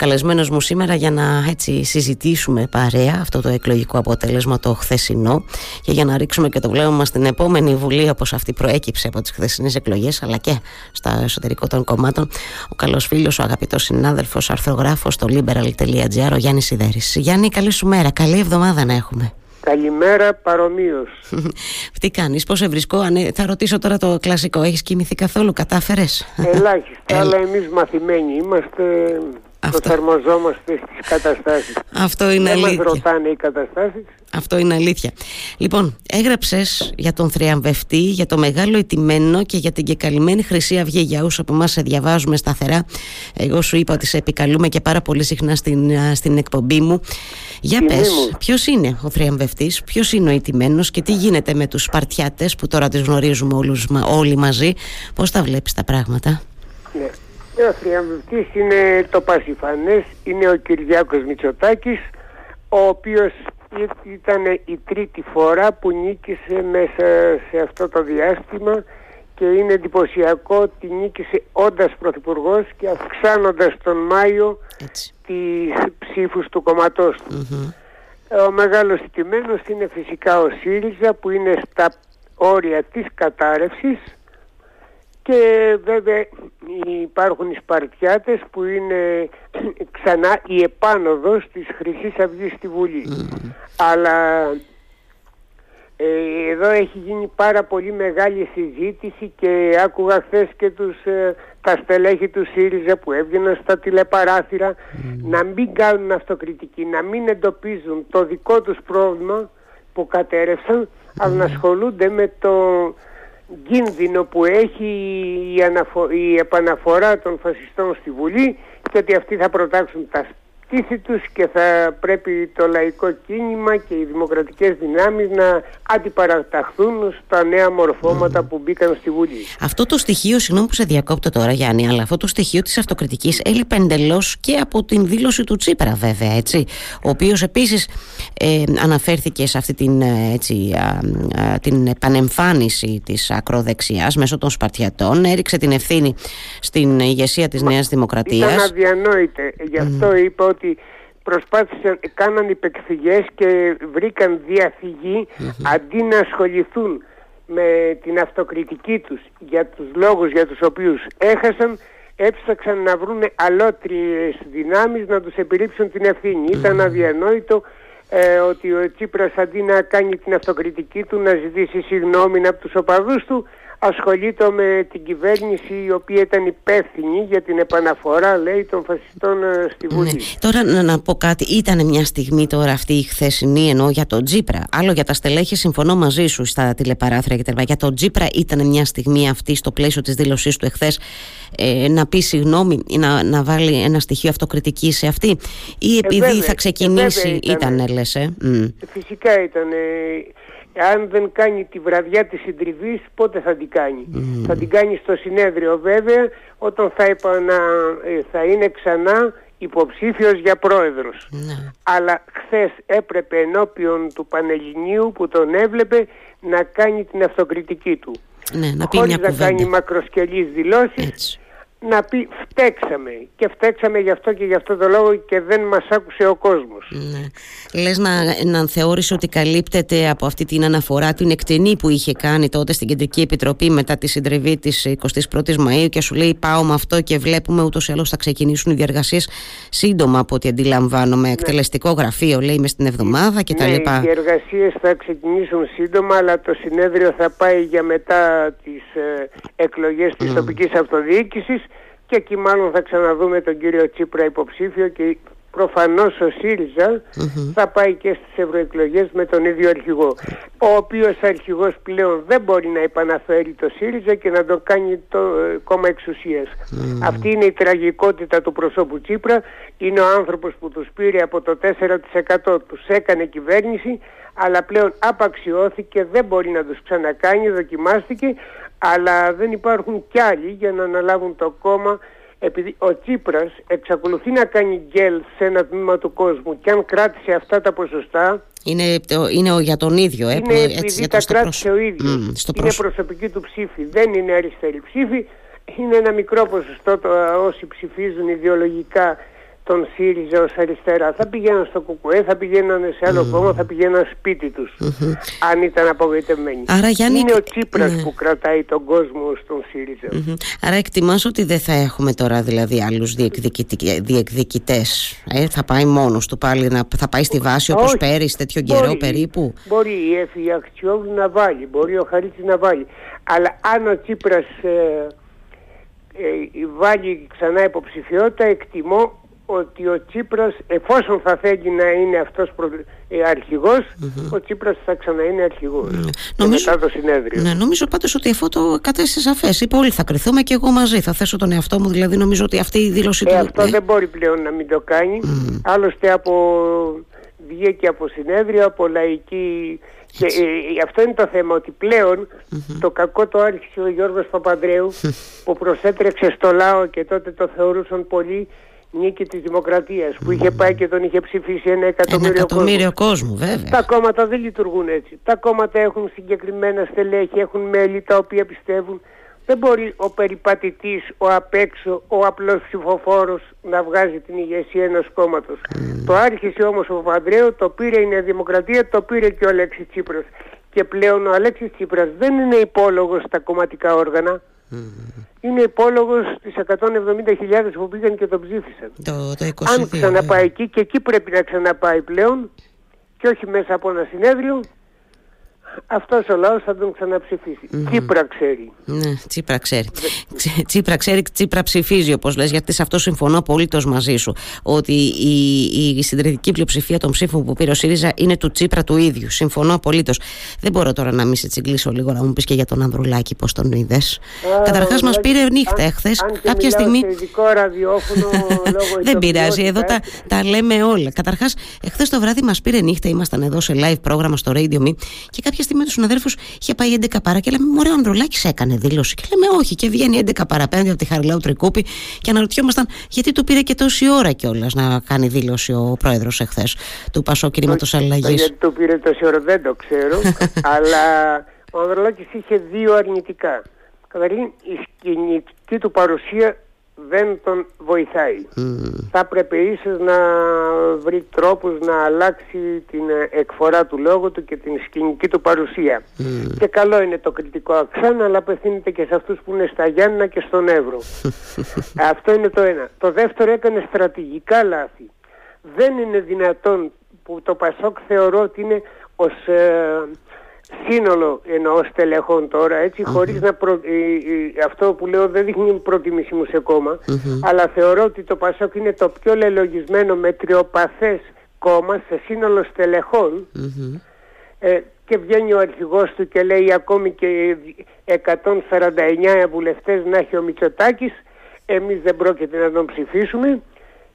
καλεσμένος μου σήμερα για να έτσι συζητήσουμε παρέα αυτό το εκλογικό αποτέλεσμα το χθεσινό και για να ρίξουμε και το βλέμμα μας στην επόμενη Βουλή όπως αυτή προέκυψε από τις χθεσινές εκλογές αλλά και στα εσωτερικό των κομμάτων ο καλός φίλος, ο αγαπητός συνάδελφος, αρθρογράφος στο liberal.gr ο Γιάννης Σιδέρης. Γιάννη καλή σου μέρα, καλή εβδομάδα να έχουμε. Καλημέρα παρομοίως. Τι κάνεις, πώς σε βρισκώ, θα ρωτήσω τώρα το κλασικό. Έχεις κοιμηθεί καθόλου, κατάφερες; Ελάχιστα, αλλά εμείς μαθημένοι είμαστε. Αυτό... Προσαρμοζόμαστε στις καταστάσεις. Αυτό είναι Δεν αλήθεια. Μας ρωτάνε οι καταστάσεις. Αυτό είναι αλήθεια. Λοιπόν, έγραψες για τον θριαμβευτή, για το μεγάλο ετημένο και για την κεκαλυμμένη Χρυσή Αυγή. Για όσους από εμάς σε διαβάζουμε σταθερά. Εγώ σου είπα ότι σε επικαλούμε και πάρα πολύ συχνά στην, στην εκπομπή μου. Για πες, ποιος είναι ο θριαμβευτής, ποιος είναι ο ετημένο και τι γίνεται με τους Σπαρτιάτες που τώρα τι γνωρίζουμε όλους, όλοι μαζί. Πώς τα βλέπεις τα πράγματα; Ναι. Ο θριαμβευτής είναι το πασιφανές, είναι ο Κυριάκος Μητσοτάκης, ο οποίος ήταν η τρίτη φορά που νίκησε μέσα σε αυτό το διάστημα και είναι εντυπωσιακό ότι νίκησε όντας πρωθυπουργός και αυξάνοντας τον Μάιο Έτσι. τις ψήφους του κομματός του. Ο μεγάλος τιμένος είναι φυσικά ο ΣΥΡΙΖΑ που είναι στα όρια της κατάρρευσης και βέβαια υπάρχουν οι Σπαρτιάτες που είναι ξανά η επάνωδος της χρυσής Αυγής στη Βουλή. Αλλά ε, εδώ έχει γίνει πάρα πολύ μεγάλη συζήτηση και άκουγα χθες και τους, ε, τα στελέχη του ΣΥΡΙΖΑ που έβγαιναν στα τηλεπαράθυρα να μην κάνουν αυτοκριτική, να μην εντοπίζουν το δικό τους πρόβλημα που κατέρευσαν, αλλά να ασχολούνται με το κίνδυνο που έχει η, αναφο... η επαναφορά των φασιστών στη Βουλή και ότι αυτοί θα προτάξουν τα στήθη τους και θα πρέπει το λαϊκό κίνημα και οι δημοκρατικές δυνάμεις να αντιπαραταχθούν στα νέα μορφώματα που μπήκαν στη Βουλή. Αυτό το στοιχείο, συγγνώμη που σε διακόπτω τώρα Γιάννη, αλλά αυτό το στοιχείο της αυτοκριτικής έλειπε εντελώς και από την δήλωση του Τσίπρα βέβαια, έτσι, ο οποίος επίσης ε, αναφέρθηκε σε αυτή την, ε, έτσι, την επανεμφάνιση της ακροδεξιάς μέσω των Σπαρτιατών, έριξε την ευθύνη στην ηγεσία της Μα, Νέας Δημοκρατίας. Ήταν αδιανόητε, γι' αυτό mm. είπα ότι προσπάθησαν, κάναν υπεκφυγές και βρήκαν αντί να ασχοληθούν με την αυτοκριτική τους για τους λόγους για τους οποίους έχασαν έψαξαν να βρουν αλότριες δυνάμεις να τους επιρρύψουν την ευθύνη. Ήταν αδιανόητο ε, ότι ο Τσίπρας αντί να κάνει την αυτοκριτική του να ζητήσει συγγνώμη από τους οπαδούς του ασχολείται με την κυβέρνηση η οποία ήταν υπεύθυνη για την επαναφορά λέει των φασιστών ε, στη ναι. Βουλή. Τώρα να, να πω κάτι, ήταν μια στιγμή τώρα αυτή η χθεσινή ενώ για τον Τζίπρα, άλλο για τα στελέχη συμφωνώ μαζί σου στα τηλεπαράθυρα και Για τον Τζίπρα ήταν μια στιγμή αυτή στο πλαίσιο της δήλωσής του εχθές ε, να πει συγγνώμη ή να, να βάλει ένα στοιχείο αυτοκριτική σε αυτή. Ή ε, επειδή θα ξεκινήσει ήταν, λες ε; Φυσικά ήταν αν δεν κάνει τη βραδιά της συντριβής πότε θα την κάνει. Θα την κάνει στο συνέδριο βέβαια όταν θα, επανα, ε, θα είναι ξανά υποψήφιος για πρόεδρος. Ναι. Αλλά χθες έπρεπε ενώπιον του Πανελληνίου που τον έβλεπε να κάνει την αυτοκριτική του. Ναι, να πει Χωρίς να κάνει μακροσκελείς δηλώσεις να πει φταίξαμε και φταίξαμε γι' αυτό και γι' αυτό το λόγο και δεν μας άκουσε ο κόσμος. Ναι. Λες να, να θεώρησε ότι καλύπτεται από αυτή την αναφορά την εκτενή που είχε κάνει τότε στην Κεντρική Επιτροπή μετά τη συντριβή της 21ης Μαΐου και σου λέει πάω με αυτό και βλέπουμε ούτως ή άλλως θα ξεκινήσουν οι διεργασίες σύντομα από ό,τι αντιλαμβάνομαι ναι. εκτελεστικό γραφείο λέει μες στην εβδομάδα και ναι, τα λοιπά. οι διεργασίες θα ξεκινήσουν σύντομα αλλά το συνέδριο θα πάει για μετά τις ε, εκλογές της mm. τοπικής αυτοδιοίκησης και εκεί μάλλον θα ξαναδούμε τον κύριο Τσίπρα υποψήφιο και προφανώς ο ΣΥΡΙΖΑ θα πάει και στις ευρωεκλογές με τον ίδιο αρχηγό ο οποίος αρχηγός πλέον δεν μπορεί να επαναφέρει το ΣΥΡΙΖΑ και να το κάνει το ε, κόμμα εξουσίας. Αυτή είναι η τραγικότητα του προσώπου Τσίπρα. Είναι ο άνθρωπος που τους πήρε από το 4% τους έκανε κυβέρνηση αλλά πλέον απαξιώθηκε, δεν μπορεί να τους ξανακάνει, δοκιμάστηκε αλλά δεν υπάρχουν κι άλλοι για να αναλάβουν το κόμμα επειδή ο Τσίπρας εξακολουθεί να κάνει γκέλ σε ένα τμήμα του κόσμου και αν κράτησε αυτά τα ποσοστά είναι, είναι για τον ίδιο ε, είναι έτσι, επειδή τα κράτησε ο ίδιος. Είναι προσωπική του ψήφη δεν είναι αριστερή ψήφη είναι ένα μικρό ποσοστό το, όσοι ψηφίζουν ιδεολογικά τον ΣΥΡΙΖΑ ως αριστερά. Θα πηγαίναν στο ΚΚΕ, θα πηγαίναν σε άλλο κόμμα, θα πηγαίναν σπίτι τους, αν ήταν απογοητευμένοι. Άρα, Γιάννη, Είναι ο Τσίπρας που κρατάει τον κόσμο στον ΣΥΡΙΖΑ. Άρα εκτιμάς ότι δεν θα έχουμε τώρα δηλαδή άλλους διεκδικητές. Ε, θα πάει μόνος του πάλι, να, θα πάει στη βάση όπως πέρυσι τέτοιο καιρό Μπορεί. περίπου; Μπορεί η Εφη Αχτσιόγλου να βάλει, μπορεί ο Χαρίτσης να βάλει. Αλλά αν ο Τσίπρας ε, ε, βάλει ξανά υποψηφιότητα, εκτιμώ ότι ο Τσίπρας, εφόσον θα θέλει να είναι αυτός προ, ε, αρχηγός, ο Τσίπρας θα ξανά είναι αρχηγός. Και Νομίζω- μετά το συνέδριο. Ναι, νομίζω πάντως ότι αυτό το κατέστησε σαφές. Είπα όλοι θα κρυθούμε και εγώ μαζί. Θα θέσω τον εαυτό μου, δηλαδή νομίζω ότι αυτή η δήλωση Ε, του. αυτό ε, δεν μπορεί πλέον να μην το κάνει. Άλλωστε από βγήκε από συνέδριο, από λαϊκή... Και ε, αυτό είναι το θέμα, ότι πλέον το κακό το άρχισε ο Γιώργος Παπανδρέου που προσέτρεξε στο λαό και τότε το θεωρούσαν πολύ νίκη της Δημοκρατίας που είχε πάει και τον είχε ψηφίσει ένα Ένα εκατομμύριο, κόσμο. εκατομμύριο κόσμου, βέβαια. Τα κόμματα δεν λειτουργούν έτσι. Τα κόμματα έχουν συγκεκριμένα στελέχη, έχουν μέλη τα οποία πιστεύουν. Δεν μπορεί ο περιπατητής, ο απέξω, ο απλός ψηφοφόρος να βγάζει την ηγεσία ενός κόμματος. Το άρχισε όμως ο Παπανδρέου, το πήρε η Νέα Δημοκρατία, το πήρε και ο Αλέξης Τσίπρας. Και πλέον ο Αλέξης Τσίπρας δεν είναι υπόλογος στα κομματικά όργανα. Είναι υπόλογος στις 170.000 που πήγαν και τον ψήφισαν. Το, το 22. Αν ξαναπάει εκεί και εκεί πρέπει να ξαναπάει πλέον και όχι μέσα από ένα συνέδριο αυτός ο λαός θα τον ξαναψηφίσει. Τσίπρα ξέρει. Ναι, Τσίπρα ξέρει. Ξε- Τσίπρα ξέρει, Τσίπρα ψηφίζει όπως λες, γιατί σε αυτό συμφωνώ απολύτως μαζί σου. Ότι η, η συντηρητική πλειοψηφία των ψήφων που πήρε ο ΣΥΡΙΖΑ είναι του Τσίπρα του ίδιου. Συμφωνώ απολύτως. Δεν μπορώ τώρα να μην σε τσιγκλίσω λίγο να μου πεις και για τον Ανδρουλάκη πώς τον είδες. Καταρχάς, μας δηλαδή, πήρε νύχτα αν- εχθές. αν και Κάποια μιλάω στιγμή. σε ειδικό ραδιόφωνο λόγω Δεν πειράζει, εδώ τα, ηθοποιότητας. τα λέμε όλα. Καταρχάς, εχθές το βράδυ μας πήρε νύχτα, ήμασταν εδώ σε live πρόγραμμα στο Radio Me και κάποια στιγμή με τους συναδέλφους είχε πάει 11 παρά και λέμε: Μωρέ, ο Ανδρουλάκης έκανε δήλωση. Και λέμε: Όχι, και βγαίνει 11 παρά 5 από τη Χαριλάου Τρικούπη και αναρωτιόμασταν γιατί του πήρε και τόση ώρα κιόλας να κάνει δήλωση ο πρόεδρος εχθές του Πασό Κινήματος Το Αλλαγής. Γιατί το πήρε τόση ώρα δεν το ξέρω, αλλά ο Ανδρολάκης είχε δύο αρνητικά. Καταρχήν η σκηνική του παρουσία δεν τον βοηθάει. Θα έπρεπε ίσως να βρει τρόπους να αλλάξει την ε, εκφορά του λόγου του και την σκηνική του παρουσία. Και καλό είναι το κριτικό αξάν, αλλά απευθύνεται και σε αυτούς που είναι στα Γιάννα και στον Εύρο. Αυτό είναι το ένα. Το δεύτερο έκανε στρατηγικά λάθη. Δεν είναι δυνατόν που το Πασόκ θεωρώ ότι είναι ως ε, σύνολο εννοώ στελεχών τώρα έτσι χωρίς να προ... ε, ε, αυτό που λέω δεν δείχνει προτίμηση μου σε κόμμα αλλά θεωρώ ότι το Πασόκ είναι το πιο λελογισμένο μετριοπαθές κόμμα σε σύνολο στελεχών. Ε, και βγαίνει ο αρχηγός του και λέει ακόμη και 149 βουλευτές να έχει ο Μητσοτάκης εμείς δεν πρόκειται να τον ψηφίσουμε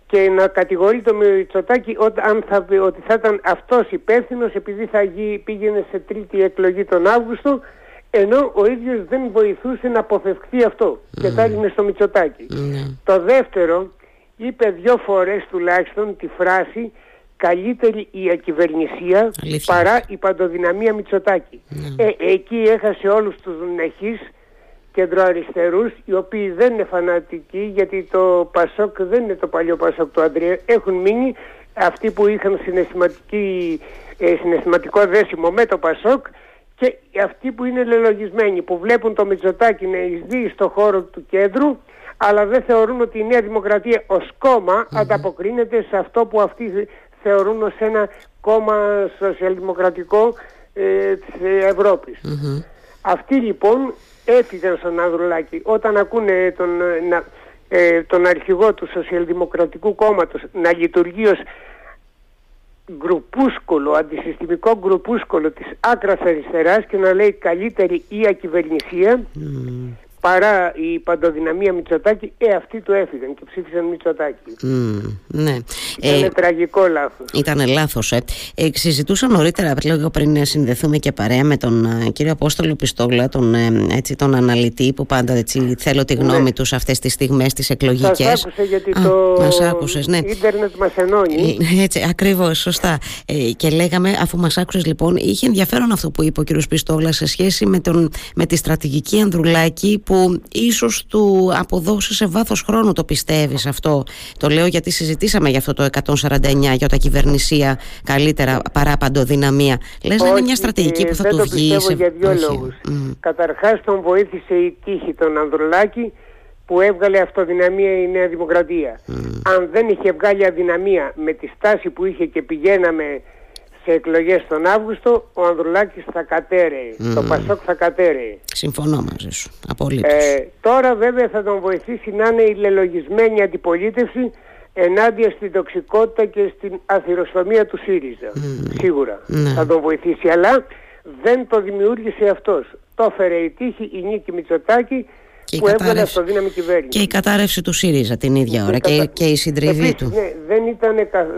και να κατηγορεί το Μητσοτάκη ότι, αν θα, ότι θα ήταν αυτός υπεύθυνος επειδή θα γι, πήγαινε σε τρίτη εκλογή τον Αύγουστο ενώ ο ίδιος δεν βοηθούσε να αποφευχθεί αυτό και τα έδινε στο Μητσοτάκη. Το δεύτερο είπε δυο φορές τουλάχιστον τη φράση καλύτερη η ακυβερνησία Αλήθεια. παρά η παντοδυναμία Μητσοτάκη. Ε, εκεί έχασε όλους τους νεχείς κεντροαριστερούς οι οποίοι δεν είναι φανατικοί γιατί το Πασόκ δεν είναι το παλιό Πασόκ του Αντρέα έχουν μείνει αυτοί που είχαν συναισθηματική, ε, συναισθηματικό δέσιμο με το Πασόκ και αυτοί που είναι λελογισμένοι που βλέπουν το Μητσοτάκη να εισδύει στο χώρο του κέντρου αλλά δεν θεωρούν ότι η Νέα Δημοκρατία ως κόμμα ανταποκρίνεται σε αυτό που αυτοί θεωρούν ως ένα κόμμα σοσιαλδημοκρατικό ε, της Ευρωπης Αυτοί λοιπόν έφυγαν στον Ανδρουλάκη όταν ακούνε τον, ε, να, ε, τον αρχηγό του Σοσιαλδημοκρατικού Κόμματος να λειτουργεί ως γκρουπούσκολο, αντισυστημικό γκρουπούσκολο της άκρας αριστεράς και να λέει καλύτερη η ακυβερνησία παρά η παντοδυναμία Μητσοτάκη, ε, αυτοί του έφυγαν και ψήφισαν Μητσοτάκη. Μμ, ναι. Ήταν Ε, τραγικό λάθος. Ήταν λάθος. Ε. Ε, συζητούσα νωρίτερα, λίγο πριν ε, συνδεθούμε και παρέα με τον ε, κύριο Απόστολο Πιστόγλα, τον, ε, έτσι, τον αναλυτή που πάντα έτσι, θέλω τη γνώμη τους σε αυτές τις στιγμές, τις εκλογικές. Σας άκουσε γιατί το Μας άκουσες, ναι. ίντερνετ μας ενώνει. Ε, Έτσι, ακριβώς, σωστά. Ε, και λέγαμε, αφού μας άκουσες λοιπόν, είχε ενδιαφέρον αυτό που είπε ο κ. Πιστόγλας σε σχέση με, τον, με τη στρατηγική Ανδρουλάκη που που ίσως του αποδώσει σε βάθος χρόνου το πιστεύεις αυτό; Το λέω γιατί συζητήσαμε για αυτό το 149 για τα κυβερνησία καλύτερα παρά παντοδυναμία λες να είναι μια στρατηγική που θα του βγει δεν το πιστεύω για δύο Όχι. λόγους καταρχάς τον βοήθησε η τύχη τον Ανδρουλάκη που έβγαλε αυτοδυναμία η Νέα Δημοκρατία. Αν δεν είχε βγάλει αδυναμία με τη στάση που είχε και πηγαίναμε σε εκλογές τον Αύγουστο, ο Ανδρουλάκης θα κατέρεε. Το Πασόκ θα κατέρεε. Συμφωνώ μαζί σου. Απολύτως. Ε, τώρα βέβαια θα τον βοηθήσει να είναι η λελογισμένη αντιπολίτευση ενάντια στην τοξικότητα και στην αθυροσφαμία του ΣΥΡΙΖΑ. Σίγουρα ναι. θα τον βοηθήσει. Αλλά δεν το δημιούργησε αυτός. Το έφερε η τύχη, η Νίκη Μητσοτάκη και που έβγαλε αυτοδύναμη κυβέρνηση. Και η κατάρρευση του ΣΥΡΙΖΑ την ίδια ώρα και, και η συντριβή του. Ναι, δεν, ήταν,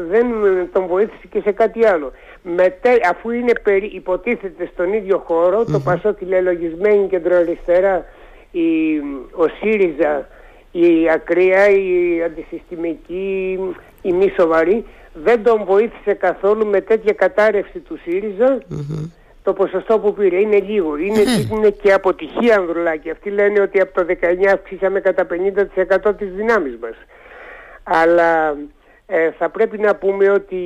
δεν τον βοήθησε και σε κάτι άλλο. Μετέ, αφού είναι περί, υποτίθεται στον ίδιο χώρο, mm-hmm. το Πασόκ λελογισμένη κεντροαριστερά, η, ο ΣΥΡΙΖΑ, η ακραία, η αντισυστημική, η μη σοβαρή, δεν τον βοήθησε καθόλου με τέτοια κατάρρευση του ΣΥΡΙΖΑ το ποσοστό που πήρε. Είναι λίγο. Είναι, είναι και αποτυχία Ανδρουλάκη. Αυτοί λένε ότι από το 19 αυξήσαμε κατά 50% τις δυνάμεις μας. Αλλά ε, θα πρέπει να πούμε ότι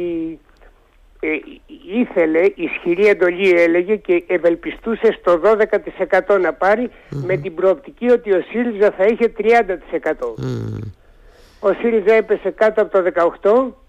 ε, ήθελε, ισχυρή εντολή έλεγε και ευελπιστούσε στο 12% να παρει με την προοπτική ότι ο ΣΥΡΙΖΑ θα είχε 30%. Ο ΣΥΡΙΖΑ έπεσε κάτω από το 18%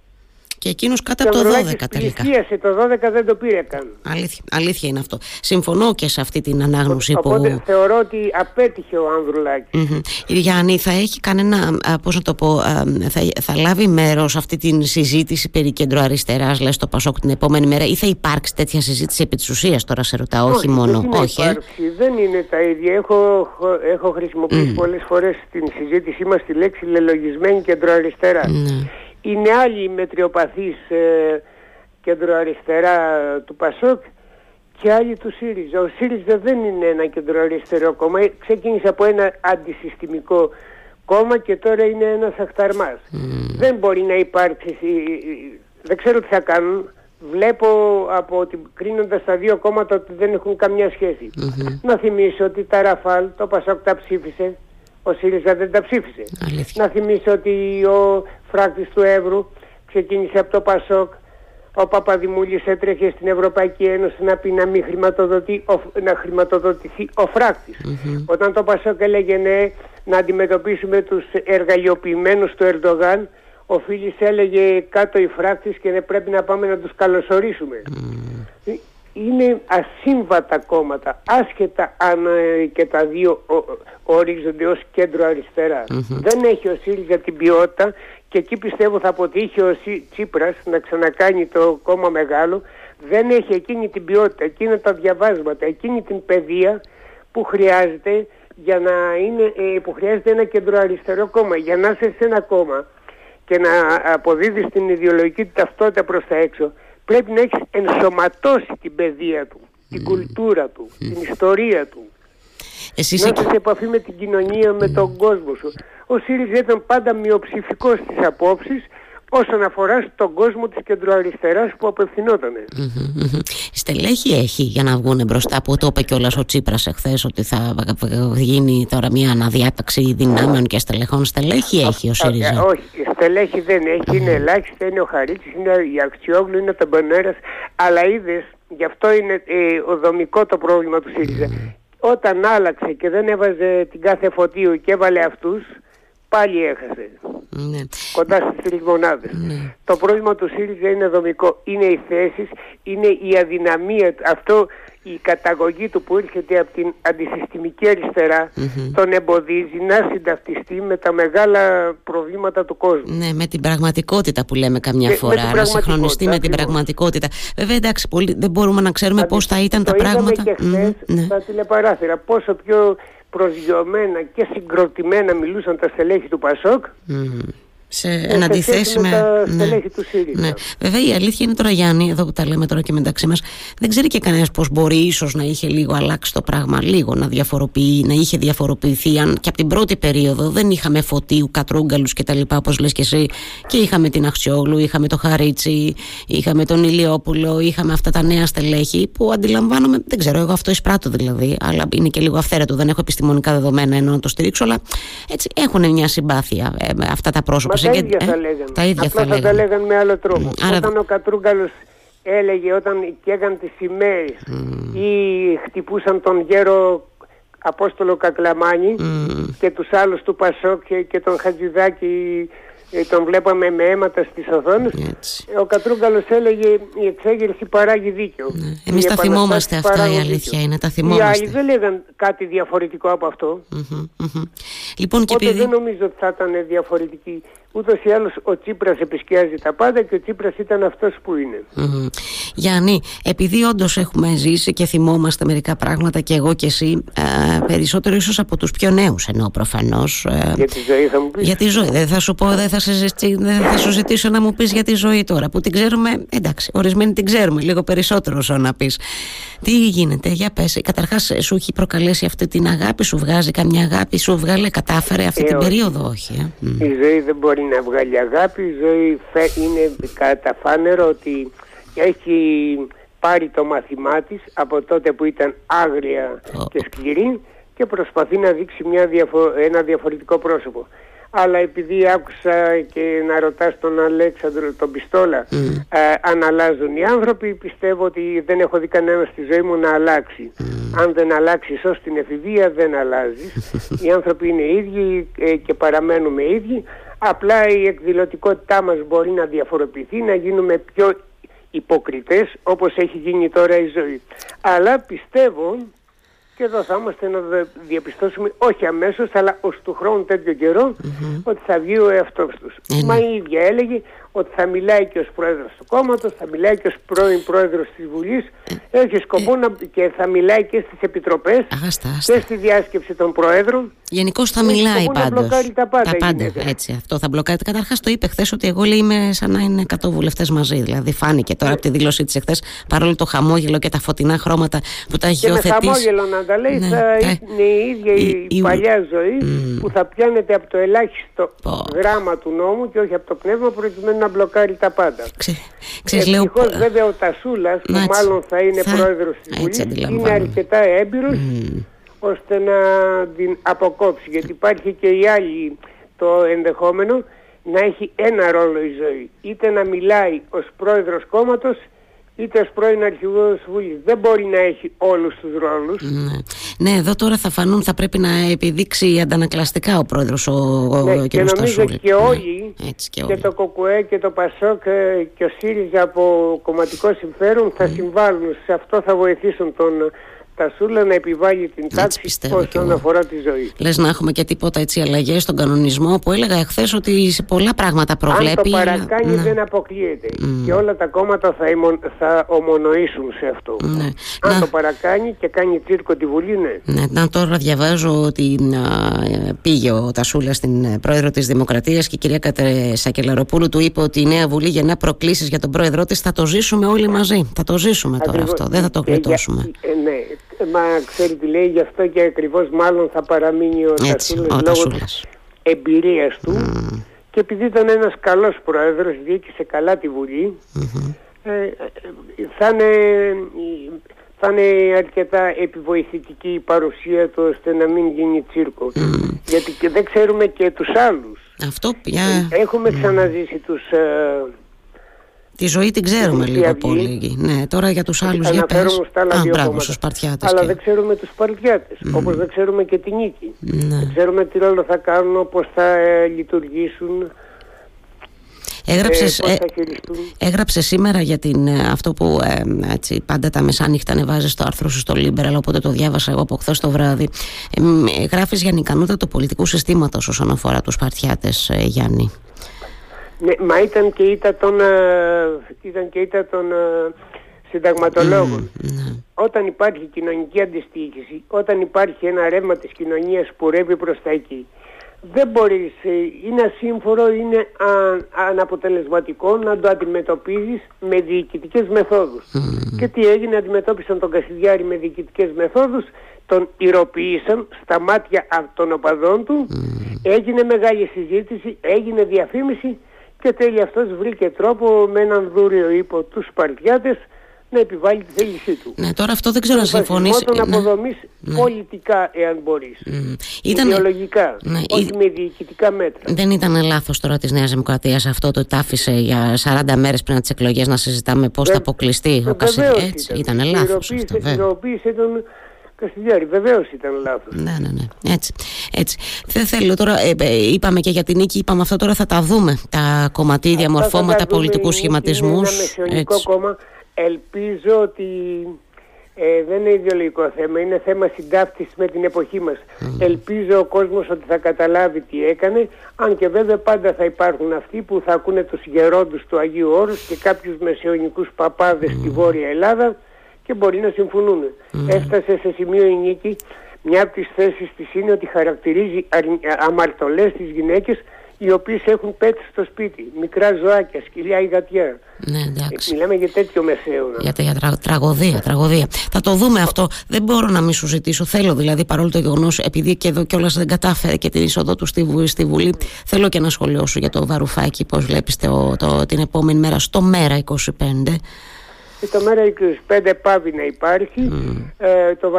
και εκείνος κάτω από το 12 τελικά. το 12 δεν το πήρε καν. Αλήθεια, αλήθεια είναι αυτό. Συμφωνώ και σε αυτή την ανάγνωση που. Οπότε θεωρώ ότι απέτυχε ο Ανδρουλάκης. Mm-hmm. Η Γιάννη θα έχει κανένα. Πώς να το πω, θα, θα λάβει μέρος σε αυτή την συζήτηση περί κεντροαριστερά, λες το Πασόκ την επόμενη μέρα, ή θα υπάρξει τέτοια συζήτηση επί της ουσίας τώρα σε ρωτάω, όχι, όχι μόνο. Δεν όχι, ε; δεν είναι τα ίδια. Έχω, έχω χρησιμοποιήσει mm. πολλές φορές στην συζήτησή μας τη λέξη λελογισμένη κεντροαριστερά. Mm είναι άλλη μετριοπαθής ε, κεντροαριστερά του Πασόκ και άλλοι του ΣΥΡΙΖΑ. Ο ΣΥΡΙΖΑ δεν είναι ένα κεντροαριστερό κόμμα. Ξεκίνησε από ένα αντισυστημικό κόμμα και τώρα είναι ένας αχταρμάς. Δεν μπορεί να υπάρξει... Δεν ξέρω τι θα κάνουν. Βλέπω από ότι κρίνοντας τα δύο κόμματα ότι δεν έχουν καμιά Να θυμίσω ότι τα Ραφάλ, το Πασόκ τα ψήφισε. Ο ΣΥΡΙΖΑ δεν τα ψήφισε. Να θυμίσω ότι ο φράκτης του Εύρου ξεκίνησε από το ΠΑΣΟΚ. Ο Παπαδημούλης έτρεχε στην Ευρωπαϊκή Ένωση να πει να μην χρηματοδοτεί, να χρηματοδοτηθεί ο φράκτης. Όταν το ΠΑΣΟΚ έλεγε ναι να αντιμετωπίσουμε τους εργαλειοποιημένους του Ερντογάν, ο Φίλης έλεγε κάτω οι φράκτης και δεν πρέπει να πάμε να τους καλωσορίσουμε είναι ασύμβατα κόμματα, άσχετα αν ε, και τα δύο ορίζονται ως κέντρο Δεν έχει ο ΣΥΡΙΖΑ την ποιότητα και εκεί πιστεύω θα αποτύχει ο Τσίπρας να ξανακάνει το κόμμα μεγάλο. Δεν έχει εκείνη την ποιότητα, εκείνα τα διαβάσματα, εκείνη την παιδεία που χρειάζεται για να είναι, ε, που χρειάζεται ένα κεντροαριστερό κόμμα. Για να είσαι σε ένα κόμμα και να αποδίδεις την ιδεολογική ταυτότητα προς τα έξω πρέπει να έχεις ενσωματώσει την παιδεία του, την κουλτούρα του, την ιστορία του. Εσύ να είσαι σε επαφή με την κοινωνία, με τον κόσμο σου. Ο ΣΥΡΙΖΑ ήταν πάντα μειοψηφικός στις απόψεις όσον αφορά στον κόσμο της κεντροαριστεράς που απευθυνότανε. Στελέχη έχει για να βγουν μπροστά που το είπε κιόλας ο Τσίπρας εχθές ότι θα γίνει τώρα μια αναδιάταξη δυνάμεων και στελεχών. Στελέχη έχει ο ΣΥΡΙΖΑ. Όχι, στελέχη δεν έχει, είναι ελάχιστα, είναι ο Χαρίτσης, είναι η Αξιόγλου, είναι ο Ταμπονέρας, αλλά είδες, γι' αυτό είναι ε, ο δομικό το πρόβλημα του ΣΥΡΙΖΑ. Όταν άλλαξε και δεν έβαζε την κάθε φωτίου και έβαλε αυτούς, πάλι έχασε. Ναι. Κοντά στις τρεις μονάδες. Ναι. Το πρόβλημα του ΣΥΡΙΖΑ είναι δομικό. Είναι οι θέσεις, είναι η αδυναμία. Αυτό η καταγωγή του που έρχεται από την αντισυστημική τον εμποδίζει να συνταυτιστεί με τα μεγάλα προβλήματα του κόσμου. Ναι, με την πραγματικότητα που λέμε καμιά φορά, να συγχρονιστεί με την πραγματικότητα. Βέβαια, εντάξει, πολύ, δεν μπορούμε να ξέρουμε πώς θα ήταν τα πράγματα. Και χθες mm, στα τηλεπαράθυρα, πόσο πιο προσγειωμένα και συγκροτημένα μιλούσαν τα στελέχη του Πασόκ σε εν αντιθέσει με, τα ναι, στελέχη τους ΣΥΡΙΖΑ. Ναι. Βέβαια η αλήθεια είναι τώρα Γιάννη, εδώ που τα λέμε τώρα και μεταξύ μας, δεν ξέρει και κανένας πώς μπορεί ίσως να είχε λίγο αλλάξει το πράγμα, λίγο να διαφοροποιεί, να είχε διαφοροποιηθεί αν και από την πρώτη περίοδο δεν είχαμε φωτίου, κατρούγκαλους και τα λοιπά όπως λες και εσύ και είχαμε την Αχτσιόγλου, είχαμε το Χαρίτσι, είχαμε τον Ηλιόπουλο, είχαμε αυτά τα νέα στελέχη που αντιλαμβάνομαι, δεν ξέρω εγώ αυτό εισπράττω δηλαδή, αλλά είναι και λίγο αυθαίρετο, δεν έχω επιστημονικά δεδομένα ενώ να το στηρίξω, αλλά έτσι έχουν μια συμπάθεια ε, αυτά τα πρόσωπα τα ίδια ε, θα λέγανε. Τα ίδια Απλά θα, θα τα λέγανε με άλλο τρόπο. Άρα... Όταν ο Κατρούγκαλος έλεγε όταν καίγαν τις σημαίες mm. ή χτυπούσαν τον γέρο Απόστολο Κακλαμάνη mm. και τους άλλους του Πασόκ και, και τον Χατζηδάκη ε, τον βλέπαμε με αίματα στις οθόνες. Ο Κατρούγκαλος έλεγε η εξέγερση παράγει δίκαιο. Ναι. Εμείς τα θυμόμαστε αυτά η αλήθεια είναι. Τα θυμόμαστε. Οι άλλοι δεν λέγαν κάτι διαφορετικό από αυτό. Λοιπόν, και Οπότε δεν νομίζω ότι θα ήταν διαφορετική. Ούτως ή άλλως ο Τσίπρας επισκιάζει τα πάντα και ο Τσίπρας ήταν αυτός που είναι. Mm-hmm. Γιάννη, επειδή όντως έχουμε ζήσει και θυμόμαστε μερικά πράγματα και εγώ και εσύ, ε, περισσότερο ίσως από τους πιο νέους εννοώ προφανώς. Ε, για τη ζωή θα μου πεις. Για τη ζωή, δεν θα σου πω, δεν θα, σε, δεν θα σου ζητήσω να μου πεις για τη ζωή τώρα, που την ξέρουμε, εντάξει, ορισμένοι την ξέρουμε, λίγο περισσότερο όσο να πεις. Τι γίνεται, για πες, καταρχάς σου έχει προκαλέσει αυτή την αγάπη, σου βγάζει καμιά αγάπη, σου βγάλε, κατάφερε αυτή ε, την περίοδο, όχι. Ε; Η ζωή δεν μπορεί να βγάλει αγάπη. Η ζωή είναι καταφάνερο ότι έχει πάρει το μαθημά της από τότε που ήταν άγρια και σκληρή και προσπαθεί να δείξει μια ένα διαφορετικό πρόσωπο. Αλλά επειδή άκουσα και να ρωτάς τον Αλέξανδρο τον Πιστόλα ε, αν αλλάζουν οι άνθρωποι πιστεύω ότι δεν έχω δει κανένας στη ζωή μου να αλλάξει. Αν δεν αλλάξεις ως την εφηβεία δεν αλλάζεις. οι άνθρωποι είναι ίδιοι ε, και παραμένουμε ίδιοι Απλά η εκδηλωτικότητά μας μπορεί να διαφοροποιηθεί, να γίνουμε πιο υποκριτές όπως έχει γίνει τώρα η ζωή. Αλλά πιστεύω και εδώ θα είμαστε να διαπιστώσουμε όχι αμέσως αλλά ως του χρόνου τέτοιο ότι θα βγει ο εαυτός τους. Mm-hmm. Μα η ίδια έλεγε ότι θα μιλάει και ως πρόεδρος του κόμματος, θα μιλάει και ως πρώην πρόεδρος της Βουλής, έχει σκοπό να, και θα μιλάει και στις επιτροπές και στη διάσκεψη των πρόεδρων. Γενικώς θα μιλάει πάντως. Θα μπλοκάρει τα πάντα. Τα πάντα έτσι, αυτό θα μπλοκάρει. Καταρχάς το είπε χθες ότι εγώ λέει είμαι σαν να είναι 100 βουλευτές μαζί. Δηλαδή φάνηκε τώρα από τη δήλωσή της εχθές, παρόλο το χαμόγελο και τα φωτεινά χρώματα που τα έχει υιοθετήσει. Και με χαμόγελο να τα λέει, ναι, θα είναι η ίδια η, η παλιά ζωή που θα πιάνεται από το ελάχιστο γράμμα του νόμου και όχι από το πνεύμα προκειμένου να μπλοκάρει τα πάντα. Ξε, ξέρεις, λέω... βέβαια ο Τασούλας που μάλλον θα είναι θα... πρόεδρος της Βουλής είναι αρκετά έμπειρος mm. ώστε να την αποκόψει γιατί υπάρχει και η άλλη το ενδεχόμενο να έχει ένα ρόλο η ζωή είτε να μιλάει ως πρόεδρος κόμματος είτε ως πρώην αρχηγός Βουλής. Δεν μπορεί να έχει όλους τους ρόλους. Ναι. Ναι, εδώ τώρα θα φανούν, θα πρέπει να επιδείξει αντανακλαστικά ο πρόεδρος ο, ναι, ο κ. Και νομίζω και ναι, όλοι, έτσι και, και το ΚΟΚΟΕ και το ΠΑΣΟΚ ε, και ο ΣΥΡΙΖΑ από κομματικό συμφέρον θα συμβάλλουν. Σε αυτό θα βοηθήσουν τον Τασούλα να επιβάλλει την τάξη όσον αφορά τη ζωή. Λες να έχουμε και τίποτα έτσι αλλαγές στον κανονισμό που έλεγα εχθές ότι σε πολλά πράγματα προβλέπει. Αν το παρακάνει δεν αποκλείεται. Και όλα τα κόμματα θα, θα ομονοήσουν σε αυτό. Ναι. Αν το παρακάνει και κάνει τσίρκο τη Βουλή, ναι. ναι. Να τώρα διαβάζω ότι πήγε ο Τασούλας στην ε, πρόεδρο της Δημοκρατίας και η κυρία Κατε Σακελαροπούλου του είπε ότι η νέα Βουλή γεννά προκλήσεις για τον πρόεδρό της. Θα το ζήσουμε όλοι μαζί. Θα το ζήσουμε τώρα αυτό. Δεν θα το γλιτώσουμε. Ε, ναι, Μα ξέρει τι λέει, γι' αυτό και ακριβώς μάλλον θα παραμείνει ο Τασούλας λόγω της εμπειρίας του. Και επειδή ήταν ένας καλός πρόεδρος, διοίκησε καλά τη Βουλή, ε, θα, είναι, θα είναι αρκετά επιβοηθητική η παρουσία του ώστε να μην γίνει τσίρκο. Γιατί και δεν ξέρουμε και τους άλλους. Αυτό πια... Έχουμε ξαναζήσει τους... Ε, Τη ζωή την ξέρουμε λίγο πολύ. Ναι, τώρα για τους άλλους για πες. Στα άλλα Α, μπράβο, στους Σπαρτιάτες. Αλλά και... δεν ξέρουμε τους Σπαρτιάτες, mm. όπως δεν ξέρουμε και τη νίκη. Ναι. Δεν ξέρουμε τι ρόλο θα κάνουν, πώς θα ε, λειτουργήσουν. Έγραψες, ε, έγραψες σήμερα για την, ε, αυτό που ε, έτσι, πάντα τα μεσάνυχτα ανεβάζεις στο άρθρο σου στο Liberal, οπότε το διάβασα εγώ από χθες το βράδυ. Ε, γράφεις για ανικανότητα του πολιτικού συστήματος όσον αφορά τους Σπαρτιάτες, ε, Γιάννη. Ναι, μα ήταν και ήττα των, ε, ήταν και ήττα των ε, συνταγματολόγων. Ναι. Όταν υπάρχει κοινωνική αντιστοίχηση, όταν υπάρχει ένα ρεύμα της κοινωνίας που ρεύει προς τα εκεί, δεν μπορείς, ε, είναι ασύμφορο, είναι αναποτελεσματικό να το αντιμετωπίζεις με διοικητικές μεθόδους. Και τι έγινε, αντιμετώπισαν τον Κασιδιάρη με διοικητικές μεθόδους, τον ηρωποίησαν στα μάτια των οπαδών του, έγινε μεγάλη συζήτηση, έγινε διαφήμιση και τέλει αυτός βρήκε τρόπο με έναν δούριο ύπο τους Σπαρτιάτες να επιβάλλει τη θέλησή του. Ναι, τώρα αυτό δεν ξέρω να συμφωνήσει. τον ναι. αποδομής ναι. πολιτικά, εάν μπορείς. Mm. Ήταν... Ιδεολογικά, ναι. όχι με διοικητικά μέτρα. Δεν ήταν λάθος τώρα της Νέας Δημοκρατίας αυτό το ότι άφησε για 40 μέρες πριν τις εκλογές να συζητάμε πώς θα αποκλειστεί ο Κασιλιά. Έτσι, ήταν, ήταν λάθος. Ηρωοποίησε τον Καστιλιάρη. Βεβαίως ήταν λάθος. Ναι, ναι, ναι. Έτσι. έτσι. Δεν θέλω τώρα. Ε, ε, είπαμε και για την νίκη, είπαμε αυτό τώρα θα τα δούμε. Τα κομματίδια, μορφώματα, πολιτικούς σχηματισμού. Είναι ένα μεσαιωνικό κόμμα. Ελπίζω ότι ε, δεν είναι ιδεολογικό θέμα, είναι θέμα συντάφτης με την εποχή μας. Ελπίζω ο κόσμος ότι θα καταλάβει τι έκανε, αν και βέβαια πάντα θα υπάρχουν αυτοί που θα ακούνε τους γερόντους του Αγίου Όρους και κάποιους μεσαιωνικούς παπάδες στη Βόρεια Ελλάδα και μπορεί να συμφωνούν. Έφτασε σε σημείο η νίκη, μια από τις θέσεις της είναι ότι χαρακτηρίζει αμαρτωλές τις γυναίκες οι οποίες έχουν πέτσει στο σπίτι. Μικρά ζωάκια, σκυλιά ή γατιά. Ναι, εντάξει. Μιλάμε για τέτοιο μεσαίο. Για, για τρα, τραγωδία, τραγωδία. Θα το δούμε αυτό. Δεν μπορώ να μην σου ζητήσω. Θέλω δηλαδή παρόλο το γεγονός, επειδή και εδώ κιόλας δεν κατάφερε και την είσοδό του στη, στη Βουλή, θέλω και να σχολιώσω για το βαρουφάκι, πώς βλέπεις το, το, την επόμενη μέρα στο Μέρα 25. Και το μέρα 25 πάβει να υπάρχει. Ε, το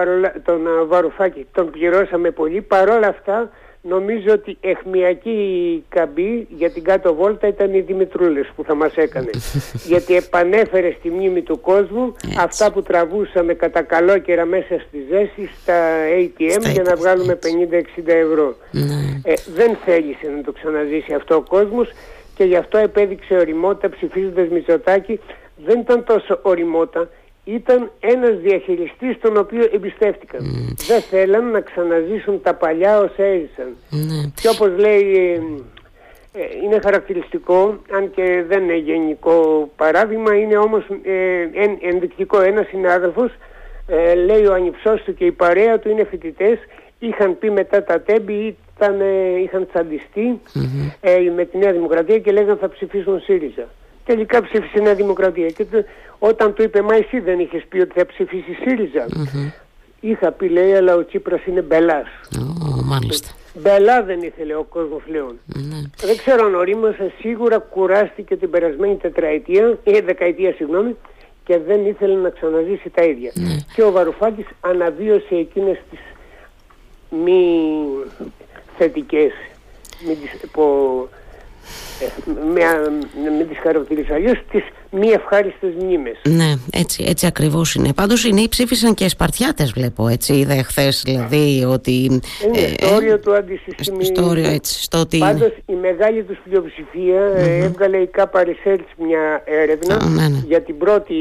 τον Βαρουφάκη τον πληρώσαμε πολύ. Παρόλα αυτά νομίζω ότι εχμιακή καμπή για την κάτω βόλτα ήταν οι Δημητρούλες που θα μας έκανε. Γιατί επανέφερε στη μνήμη του κόσμου αυτά που τραβούσαμε κατά καλό καιρα μέσα στη ζέση στα ATM για να βγάλουμε 50-60 ευρώ. Ναι. Ε, δεν θέλησε να το ξαναζήσει αυτό ο κόσμος και γι' αυτό επέδειξε οριμότητα ψηφίζοντας Μητσοτάκη. Δεν ήταν τόσο οριμότητα ήταν ένας διαχειριστής τον οποίο εμπιστεύτηκαν. Δεν θέλαν να ξαναζήσουν τα παλιά όσα έζησαν. Mm. Και όπως λέει, ε, ε, είναι χαρακτηριστικό, αν και δεν είναι γενικό παράδειγμα, είναι όμως ε, ενδεικτικό. Ένας συνάδελφος, ε, λέει ο ανυψός του και η παρέα του είναι φοιτητές, είχαν πει μετά τα τέμπη, ήταν, είχαν τσαντιστεί με τη Νέα Δημοκρατία και λέγανε θα ψηφίσουν ΣΥΡΙΖΑ. Τελικά ψήφισε Νέα Δημοκρατία. Και όταν του είπε, Μα εσύ δεν είχες πει ότι θα ψηφίσεις ΣΥΡΙΖΑ. Mm-hmm. Είχα πει, λέει, αλλά ο Τσίπρας είναι μπελάς. Oh, μάλιστα. Μπελά δεν ήθελε ο κόσμος πλέον. Mm-hmm. Δεν ξέρω αν ορίμασε, σίγουρα κουράστηκε την περασμένη τετραετία, ή δεκαετία, συγγνώμη, και δεν ήθελε να ξαναζήσει τα ίδια. Mm-hmm. Και ο Βαρουφάκης αναβίωσε εκείνες τις μη θετικές, μη τις, με, με τις χαρακτηρίσω αλλιώς τις μη ευχάριστες μνήμες. Ναι, έτσι, έτσι ακριβώς είναι. Πάντως οι νέοι ψήφισαν και Σπαρτιάτες βλέπω, έτσι είδα χθε δηλαδή ότι... Είναι ε, στο όριο του αντισυστημικού. Στο όριο έτσι, στο ότι... Πάντως η μεγάλη τους πλειοψηφία mm-hmm. έβγαλε η ΚΑΠΑ μια έρευνα ναι, ναι. για την, πρώτη,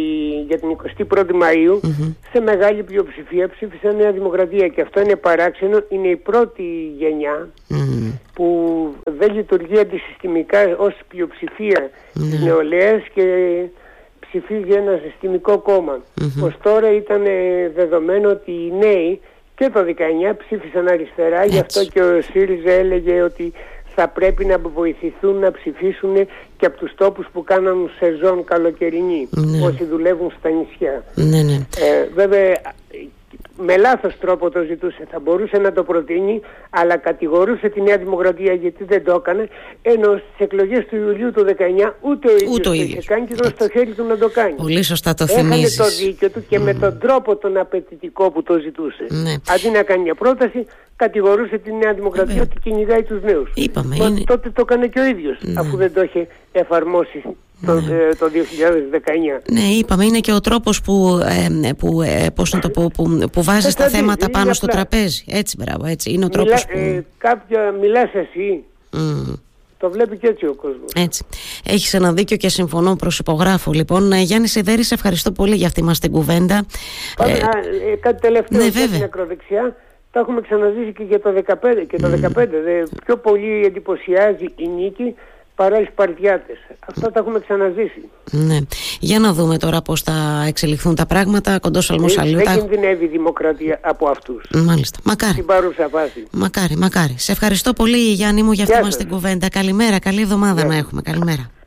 για την 21η Μαΐου mm-hmm. σε μεγάλη πλειοψηφία ψήφισαν Νέα Δημοκρατία και αυτό είναι παράξενο, είναι η πρώτη γενιά mm-hmm. που δεν λειτουργεί αντισυστημικά ως πλειοψηφία mm-hmm. της νεολαίας και ψηφίζει ένα συστημικό κόμμα. Mm-hmm. Ως τώρα ήταν δεδομένο ότι οι νέοι και το 19 ψήφισαν αριστερά, γι' αυτό και ο ΣΥΡΙΖΑ έλεγε ότι θα πρέπει να βοηθηθούν να ψηφίσουν και από τους τόπους που κάναν σεζόν καλοκαιρινή, ναι. όσοι δουλεύουν στα νησιά. Ναι, ναι. Ε, βέβαια με λάθος τρόπο το ζητούσε. Θα μπορούσε να το προτείνει, αλλά κατηγορούσε τη Νέα Δημοκρατία γιατί δεν το έκανε. Ενώ στις εκλογές του Ιουλίου του 19 ούτε ο ίδιος το είχε κάνει και ήταν στο χέρι του να το κάνει. Πολύ σωστά το θυμίζει. το δίκιο του και με τον τρόπο τον απαιτητικό που το ζητούσε. Ναι. Αντί να κάνει μια πρόταση, κατηγορούσε τη Νέα Δημοκρατία ότι κυνηγάει τους νέους. Είπαμε. Τότε το έκανε και ο ίδιος, ναι. αφού δεν το είχε εφαρμόσει το, ναι. ε, το 2019. Ναι, είπαμε, είναι και ο τρόπος που, ε, που, ε, πώς να το πω, που, που βάζεις τα θέματα πάνω στο τραπέζι. Έτσι, μπράβο, έτσι. Είναι ο τρόπος που... Ε, κάποια μιλάς εσύ. Το βλέπει και έτσι ο κόσμος. Έτσι. Έχεις ένα δίκιο και συμφωνώ προ υπογράφω. Λοιπόν, ε, Γιάννη Σιδέρη, σε ευχαριστώ πολύ για αυτή μας την κουβέντα. Πάμε, ε, ε, κάτι τελευταίο ναι, για την ακροδεξιά. Τα έχουμε ξαναζήσει και για το 2015. Και το 15 πιο πολύ εντυπωσιάζει η νίκη παρά οι Σπαρτιάτες. Αυτά τα έχουμε ξαναζήσει. Ναι. Για να δούμε τώρα πώς θα εξελιχθούν τα πράγματα. Κοντός αλμός Δεν κινδυνεύει η δημοκρατία από αυτούς. Μάλιστα. Μακάρι. Στην παρούσα φάση. Μακάρι, μακάρι. Σε ευχαριστώ πολύ Γιάννη μου για αυτή μας την κουβέντα. Καλημέρα, καλή εβδομάδα να έχουμε. Καλημέρα.